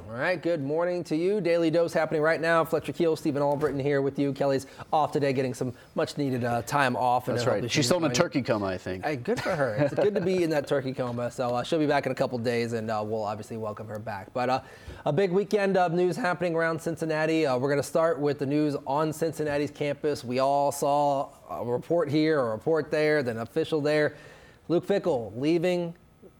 All right, good morning to you. Daily Dose happening right now. Fletcher Keel, Stephen Albritton here with you. Kelly's off today, getting some much needed uh, time off. That's right. She's still in a turkey coma, I think. Hey, good for her. It's good to be in that turkey coma. So uh, she'll be back in a couple days, and uh, we'll obviously welcome her back. But uh, a big weekend of news happening around Cincinnati. Uh, we're going to start with the news on Cincinnati's campus. We all saw a report here, a report there, then official there. Luke Fickell leaving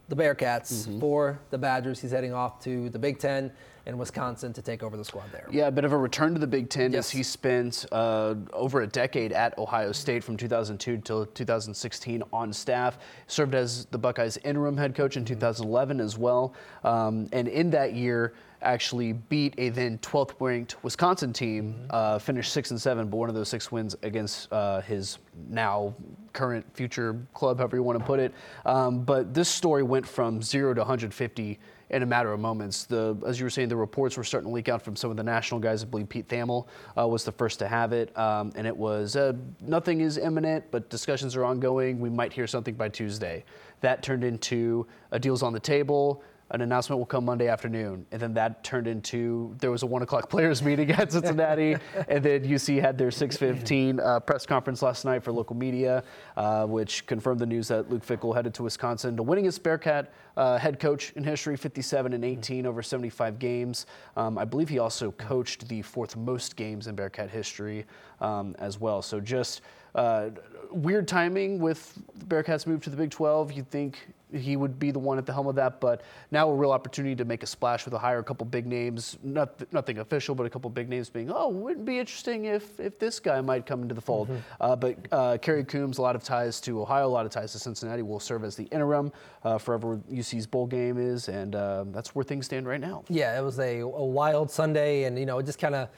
the Bearcats mm-hmm. for the Badgers. He's heading off to the Big Ten in Wisconsin to take over the squad there. Yeah, a bit of a return to the Big Ten yes. as he spent uh, over a decade at Ohio State from 2002 to 2016 on staff. Served as the Buckeyes interim head coach in 2011 as well. Um, and in that year, actually beat a then 12th ranked Wisconsin team, mm-hmm. uh, finished six and seven, but one of those six wins against uh, his now current future club, however you want to put it. Um, but this story went from zero to 150 in a matter of moments. The, as you were saying, the reports were starting to leak out from some of the national guys. I believe Pete Thamel uh, was the first to have it, um, and it was uh, nothing is imminent, but discussions are ongoing. We might hear something by Tuesday. That turned into a deal's on the table an announcement will come Monday afternoon. And then that turned into there was a one o'clock players meeting at Cincinnati, and then UC had their 6:15 uh, press conference last night for local media, uh, which confirmed the news that Luke Fickell headed to Wisconsin, the winningest Bearcat uh, head coach in history, 57 and 18 over 75 games. Um, I believe he also coached the fourth most games in Bearcat history um, as well. So just uh, weird timing with Bearcats move to the Big 12. You'd think he would be the one at the helm of that. But now a real opportunity to make a splash with a hire a couple big names, not, nothing official, but a couple big names being, oh, wouldn't be interesting if, if this guy might come into the fold. Mm-hmm. Uh, but uh, Kerry Coombs, a lot of ties to Ohio, a lot of ties to Cincinnati, will serve as the interim uh, forever UC's bowl game is, and uh, that's where things stand right now. Yeah, it was a, a wild Sunday, and you know, it just kind of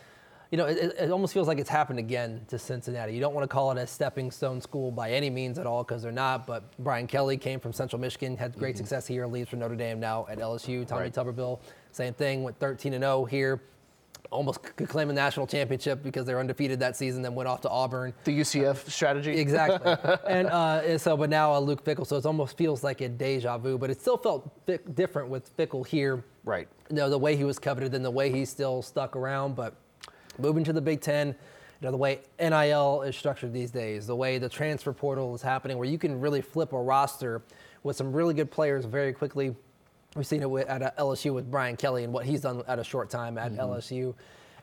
you know, it, it, almost feels like it's happened again to Cincinnati. You don't want to call it a stepping stone school by any means at all because they're not. But Brian Kelly came from Central Michigan, had great mm-hmm. success here, leaves for Notre Dame now at LSU. Tommy right. Tuberville, same thing, went 13 and 0 here. Almost could claim a national championship because they're undefeated that season, then went off to Auburn. The UCF uh, strategy. Exactly. and, uh, and, so, but now uh, Luke Fickell, so it almost feels like a deja vu, but it still felt different with Fickell here. Right. You know, the way he was coveted and the way he still stuck around, but moving to the Big Ten, you know, the way NIL is structured these days, the way the transfer portal is happening, where you can really flip a roster with some really good players very quickly. We've seen it at LSU with Brian Kelly and what he's done at a short time at mm-hmm. LSU.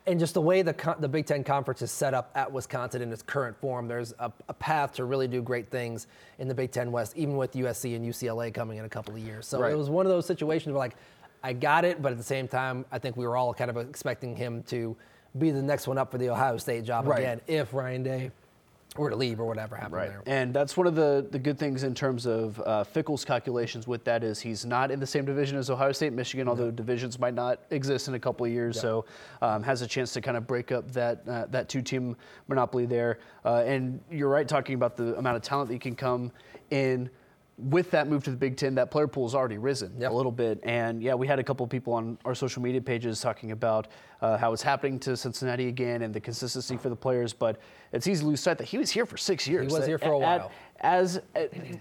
And just the way the, the Big Ten Conference is set up at Wisconsin in its current form, there's a, a, path to really do great things in the Big Ten West, even with USC and UCLA coming in a couple of years. So right. it was one of those situations where, like, I got it, but at the same time, I think we were all kind of expecting him to be the next one up for the Ohio State job right. again if Ryan Day were to leave or whatever happened right. there. And that's one of the, the good things in terms of uh, Fickell's calculations with that is he's not in the same division as Ohio State, Michigan, although divisions might not exist in a couple of years. So um, has a chance to kind of break up that uh, that two team monopoly there. Uh, and you're right talking about the amount of talent that can come in with that move to the Big Ten, that player pool has already risen yep. a little bit. And yeah, we had a couple of people on our social media pages talking about uh, how it's happening to Cincinnati again and the consistency for the players. But it's easy to lose sight that he was here for six years. He was here for a while. as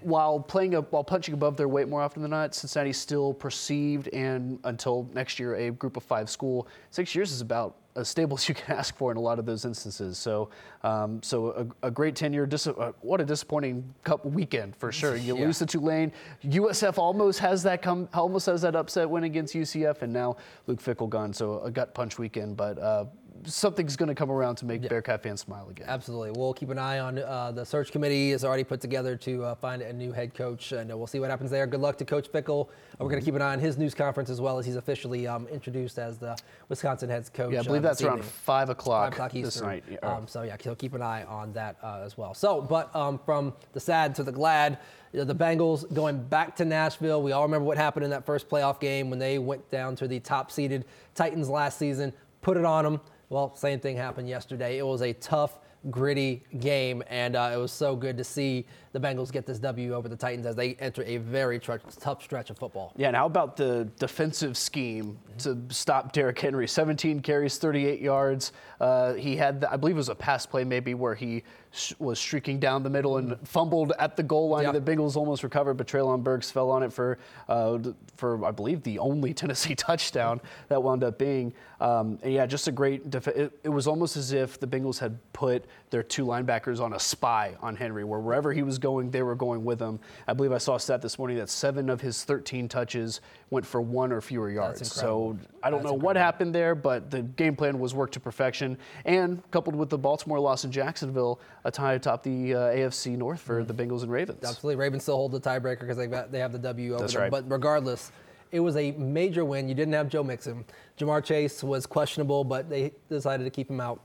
while playing a, while punching above their weight more often than not, Cincinnati still perceived and until next year a group of five school. Six years is about as stable as you can ask for in a lot of those instances. So, um, so a, a, great tenure. Dis- uh, what a disappointing cup weekend for sure. You yeah. lose to Tulane. USF almost has that come, almost has that upset win against UCF, and now Luke Fickell gone. So a gut punch weekend, but. Uh, Something's going to come around to make yeah. Bearcat fans smile again. Absolutely. We'll keep an eye on uh, the search committee is already put together to uh, find a new head coach, and uh, we'll see what happens there. Good luck to Coach Fickell. We're going to keep an eye on his news conference as well as he's officially um, introduced as the Wisconsin head coach. Yeah, I believe uh, that's around five o'clock, five o'clock Eastern. this night. Yeah. Um, so yeah, he'll keep an eye on that uh, as well. So, but um, from the sad to the glad. The Bengals going back to Nashville. We all remember what happened in that first playoff game when they went down to the top seeded Titans last season, put it on them. Well, same thing happened yesterday. It was a tough gritty game, and uh, it was so good to see the Bengals get this W over the Titans as they enter a very tr- tough stretch of football. Yeah, and how about the defensive scheme to stop Derrick Henry? 17 carries, 38 yards. Uh, he had, the, I believe it was a pass play maybe where he sh- was streaking down the middle and fumbled at the goal line. Yep. The Bengals almost recovered, but Treylon Burks fell on it for, uh, for I believe, the only Tennessee touchdown that wound up being. Um, and yeah, just a great. Def- it, it was almost as if the Bengals had put their two linebackers on a spy on Henry, where wherever he was going, they were going with him. I believe I saw a stat this morning that seven of his 13 touches went for one or fewer yards. So. I don't That's know what happened there, but the game plan was worked to perfection. And coupled with the Baltimore loss in Jacksonville, a tie atop the uh, AFC North for Mm-hmm. the Bengals and Ravens. Absolutely. Ravens still hold the tiebreaker because they, they have the W over That's them. right. But regardless, it was a major win. You didn't have Joe Mixon. Ja'Marr Chase was questionable, but they decided to keep him out.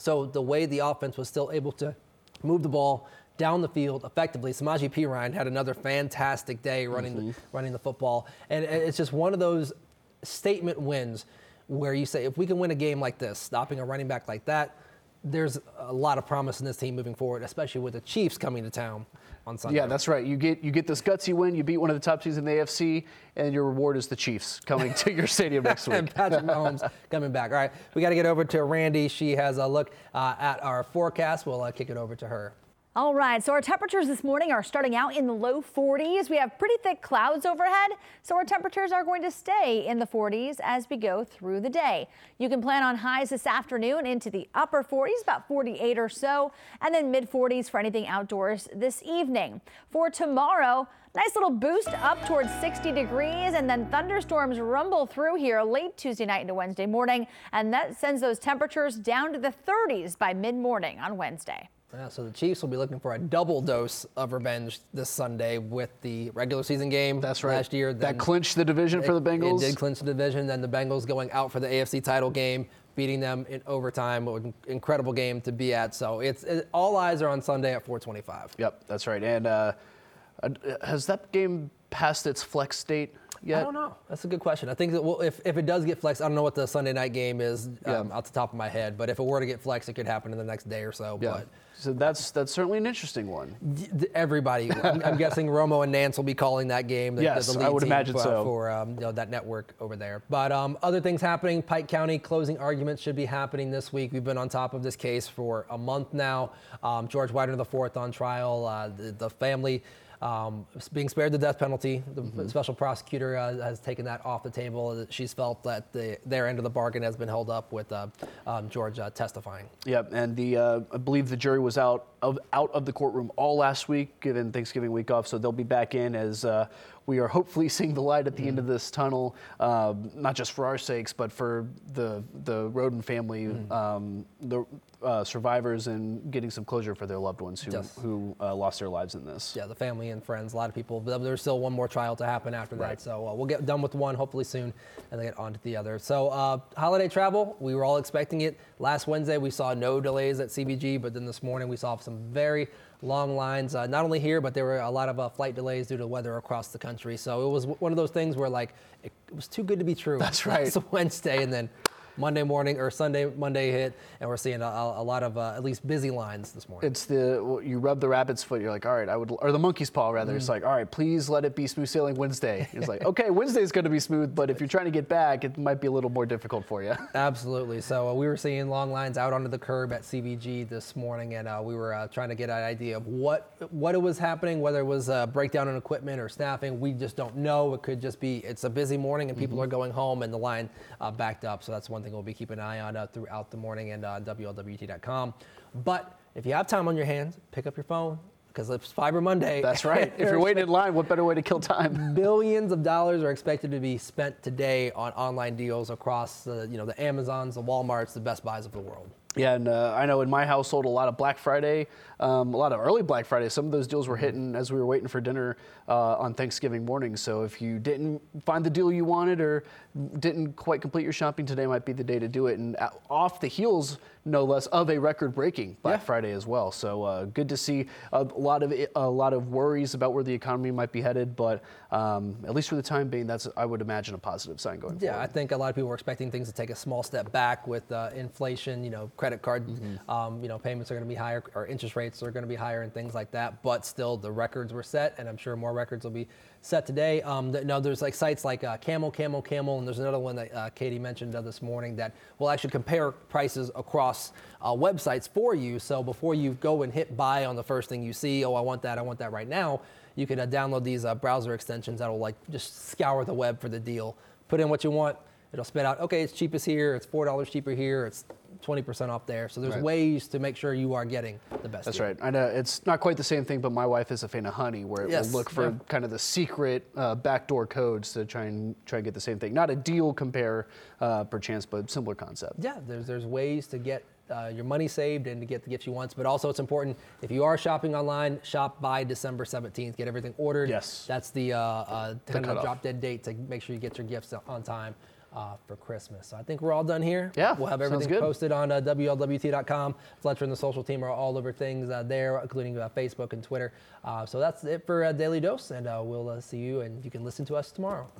So the way the offense was still able to move the ball down the field effectively, Samaje Perine had another fantastic day running, the, running the football. And it's just one of those statement wins where you say, if we can win a game like this, stopping a running back like that, there's a lot of promise in this team moving forward, especially with the Chiefs coming to town on Sunday. Yeah, that's right. You get you get this gutsy win. You beat one of the top teams in the AFC, and your reward is the Chiefs coming to your stadium next week. and. Patrick Mahomes coming back. All right, we got to get over to Randy. She has a look uh, at our forecast. We'll uh, kick it over to her. All right, so our temperatures this morning are starting out in the low 40s. We have pretty thick clouds overhead, so our temperatures are going to stay in the 40s as we go through the day. You can plan on highs this afternoon into the upper 40s, about 48 or so, and then mid 40s for anything outdoors this evening. For tomorrow, Nice little boost up towards 60 degrees, and then thunderstorms rumble through here late Tuesday night into Wednesday morning, and that sends those temperatures down to the 30s by mid morning on Wednesday. Yeah, so the Chiefs will be looking for a double dose of revenge this Sunday with the regular season game. That's right. Last year, that clinched the division for the Bengals. It did clinch the division. Then the Bengals going out for the AFC title game, beating them in overtime. An incredible game to be at. So it's it, all eyes are on Sunday at 4:25. Yep, that's right. And uh, uh, has that game passed its flex date I don't know. That's a good question. I think that well, if, if it does get flexed, I don't know what the Sunday night game is Yeah. um, off the top of my head, but if it were to get flexed, it could happen in the next day or so. Yeah. But So that's that's certainly an interesting one. everybody, I'm, I'm guessing Romo and Nance will be calling that game. The, Yes, the I would imagine for, so. For um, you know, that network over there. But um, other things happening. Pike County closing arguments should be happening this week. We've been on top of this case for a month now. Um, George Wagner IV on trial. Uh, the, the family. Um, being spared the death penalty, the Mm-hmm. special prosecutor uh, has taken that off the table. She's felt that the, their end of the bargain has been held up with uh, um, George uh, testifying. Yep, and the uh, I believe the jury was out of out of the courtroom all last week, given Thanksgiving week off. So they'll be back in as uh, we are hopefully seeing the light at the end of this tunnel, um, not just for our sakes, but for the the Rhoden family, um, the uh, survivors, and getting some closure for their loved ones who Yes. who uh, lost their lives in this. yeah, the family and friends, a lot of people. but There's still one more trial to happen after that. Right. So uh, we'll get done with one hopefully soon and then get on to the other. So uh, holiday travel, we were all expecting it. Last Wednesday, we saw no delays at CVG, but then this morning we saw some very long lines, uh, not only here, but there were a lot of uh, flight delays due to weather across the country. So it was one of those things where like it, was too good to be true. That's right. Last Wednesday and then Monday morning or Sunday, Monday hit, and we're seeing a, a lot of uh, at least busy lines this morning. It's the well, you rub the rabbit's foot. You're like, all right, I would, or the monkey's paw rather. Mm. It's like, all right, please let it be smooth sailing Wednesday. It's like, okay, Wednesday's going to be smooth, but if you're trying to get back, it might be a little more difficult for you. Absolutely. So uh, we were seeing long lines out onto the curb at CVG this morning, and uh, we were uh, trying to get an idea of what what it was happening, whether it was a breakdown in equipment or staffing. We just don't know. It could just be it's a busy morning and people are going home, and the line uh, backed up. So that's one thing we'll be keeping an eye on uh, throughout the morning and uh, WLWT.com. But if you have time on your hands, pick up your phone because it's Cyber Monday. That's right. if you're waiting in line, what better way to kill time? Billions of dollars are expected to be spent today on online deals across the, you know, the Amazons, the Walmarts, the Best Buys of the world. Yeah, and uh, I know in my household a lot of Black Friday, um, a lot of early Black Friday. Some of those deals were hitting as we were waiting for dinner uh, on Thanksgiving morning. So if you didn't find the deal you wanted or didn't quite complete your shopping, today might be the day to do it. And uh, off the heels, no less, of a record-breaking Black Yeah. Friday as well. So uh, good to see a lot of a lot of worries about where the economy might be headed, but um, at least for the time being, that's I would imagine a positive sign going forward. Yeah, I think a lot of people were expecting things to take a small step back with uh, inflation, you know, credit card, um, you know, payments are going to be higher, or interest rates are going to be higher, and things like that. But still, the records were set, and I'm sure more records will be set today. Um, there's like sites like uh, Camel, Camel, Camel, and there's another one that uh, Katie mentioned uh, this morning that will actually compare prices across uh, websites for you. So before you go and hit buy on the first thing you see, oh, I want that, I want that right now, you can uh, download these uh, browser extensions that will like just scour the web for the deal. Put in what you want. It'll spit out, okay, it's cheapest here, it's four dollars cheaper here, it's 20% off there. So there's Right. ways to make sure you are getting the best. That's deal. right. I know it's not quite the same thing, but my wife is a fan of Honey, where it Yes, will look for yeah. kind of the secret uh, backdoor codes to try and try and get the same thing. Not a deal compare, uh, perchance, but similar concept. Yeah, there's there's ways to get uh, your money saved and to get the gifts you want. But also, it's important if you are shopping online, shop by December 17th. Get everything ordered. Yes. that's the uh, uh, kind of drop dead date to make sure you get your gifts on time. Uh, for Christmas. So I think we're all done here. Yeah, We'll have everything posted on uh, WLWT.com. Fletcher and the social team are all over things uh, there, including uh, Facebook and Twitter. Uh, so that's it for uh, Daily Dose, and uh, we'll uh, see you, and you can listen to us tomorrow.